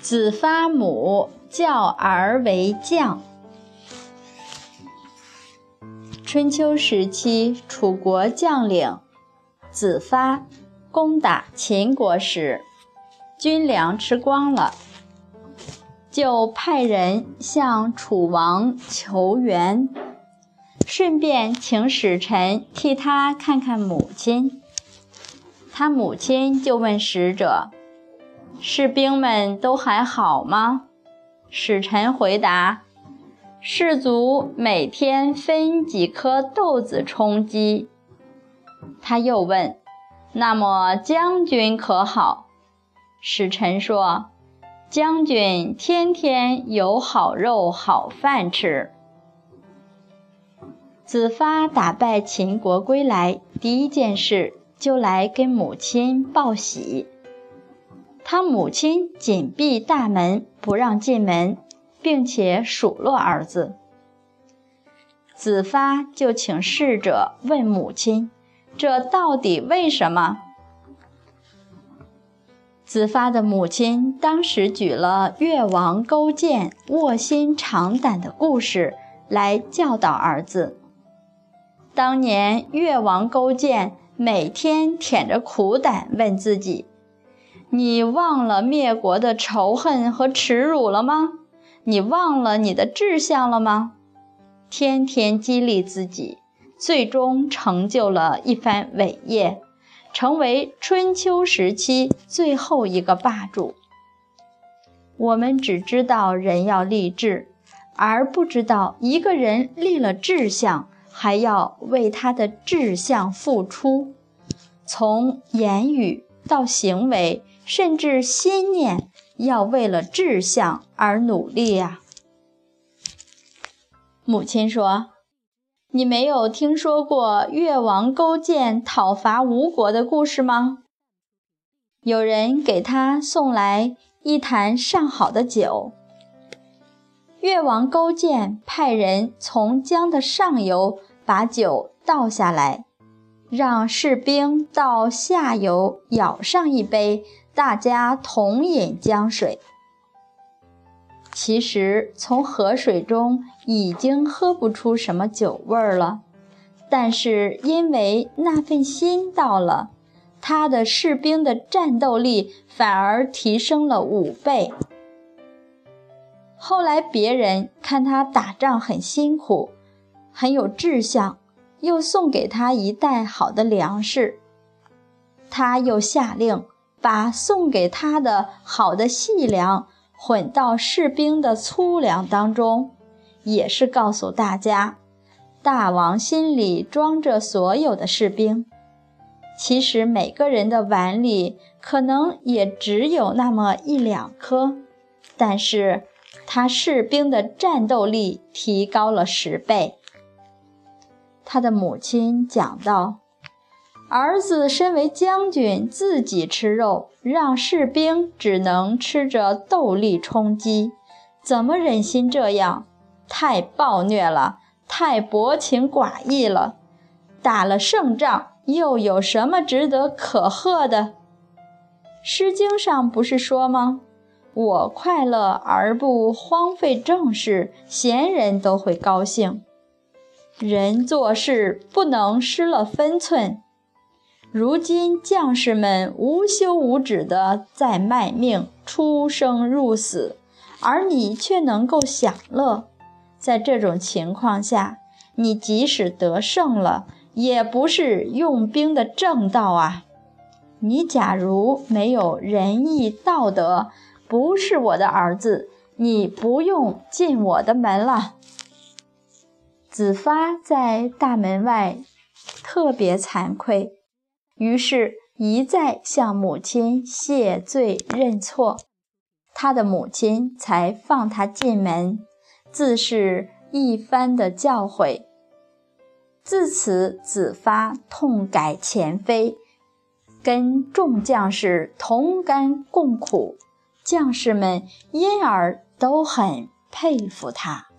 子发母教儿为将。春秋时期，楚国将领子发攻打秦国时，军粮吃光了，就派人向楚王求援，顺便请使臣替他看看母亲。他母亲就问使者。士兵们都还好吗？使臣回答：“士卒每天分几颗豆子充饥。”他又问：“那么将军可好？”使臣说：“将军天天有好肉好饭吃。”子发打败秦国归来，第一件事就来跟母亲报喜。他母亲紧闭大门，不让进门，并且数落儿子。子发就请侍者问母亲：“这到底为什么？”子发的母亲当时举了越王勾践卧薪尝胆的故事来教导儿子。当年越王勾践每天舔着苦胆问自己。你忘了灭国的仇恨和耻辱了吗？你忘了你的志向了吗？天天激励自己，最终成就了一番伟业，成为春秋时期最后一个霸主。我们只知道人要立志，而不知道一个人立了志向，还要为他的志向付出，从言语到行为。甚至心念要为了志向而努力呀。母亲说：“你没有听说过越王勾践讨伐吴国的故事吗？”有人给他送来一坛上好的酒。越王勾践派人从江的上游把酒倒下来，让士兵到下游舀上一杯。大家同饮江水，其实从河水中已经喝不出什么酒味儿了，但是因为那份心到了，他的士兵的战斗力反而提升了五倍。后来别人看他打仗很辛苦，很有志向，又送给他一袋好的粮食，他又下令。把送给他的好的细粮混到士兵的粗粮当中，也是告诉大家，大王心里装着所有的士兵。其实每个人的碗里可能也只有那么一两颗，但是他士兵的战斗力提高了十倍。他的母亲讲道。儿子身为将军，自己吃肉，让士兵只能吃着豆粒充饥，怎么忍心这样？太暴虐了，太薄情寡义了！打了胜仗，又有什么值得可贺的？《诗经》上不是说吗？我快乐而不荒废政事，贤人都会高兴。人做事不能失了分寸。如今将士们无休无止地在卖命，出生入死，而你却能够享乐。在这种情况下，你即使得胜了，也不是用兵的正道啊！你假如没有仁义道德，不是我的儿子，你不用进我的门了。子发在大门外，特别惭愧。于是，一再向母亲谢罪认错，他的母亲才放他进门，自是一番的教诲。自此，子发痛改前非，跟众将士同甘共苦，将士们因而都很佩服他。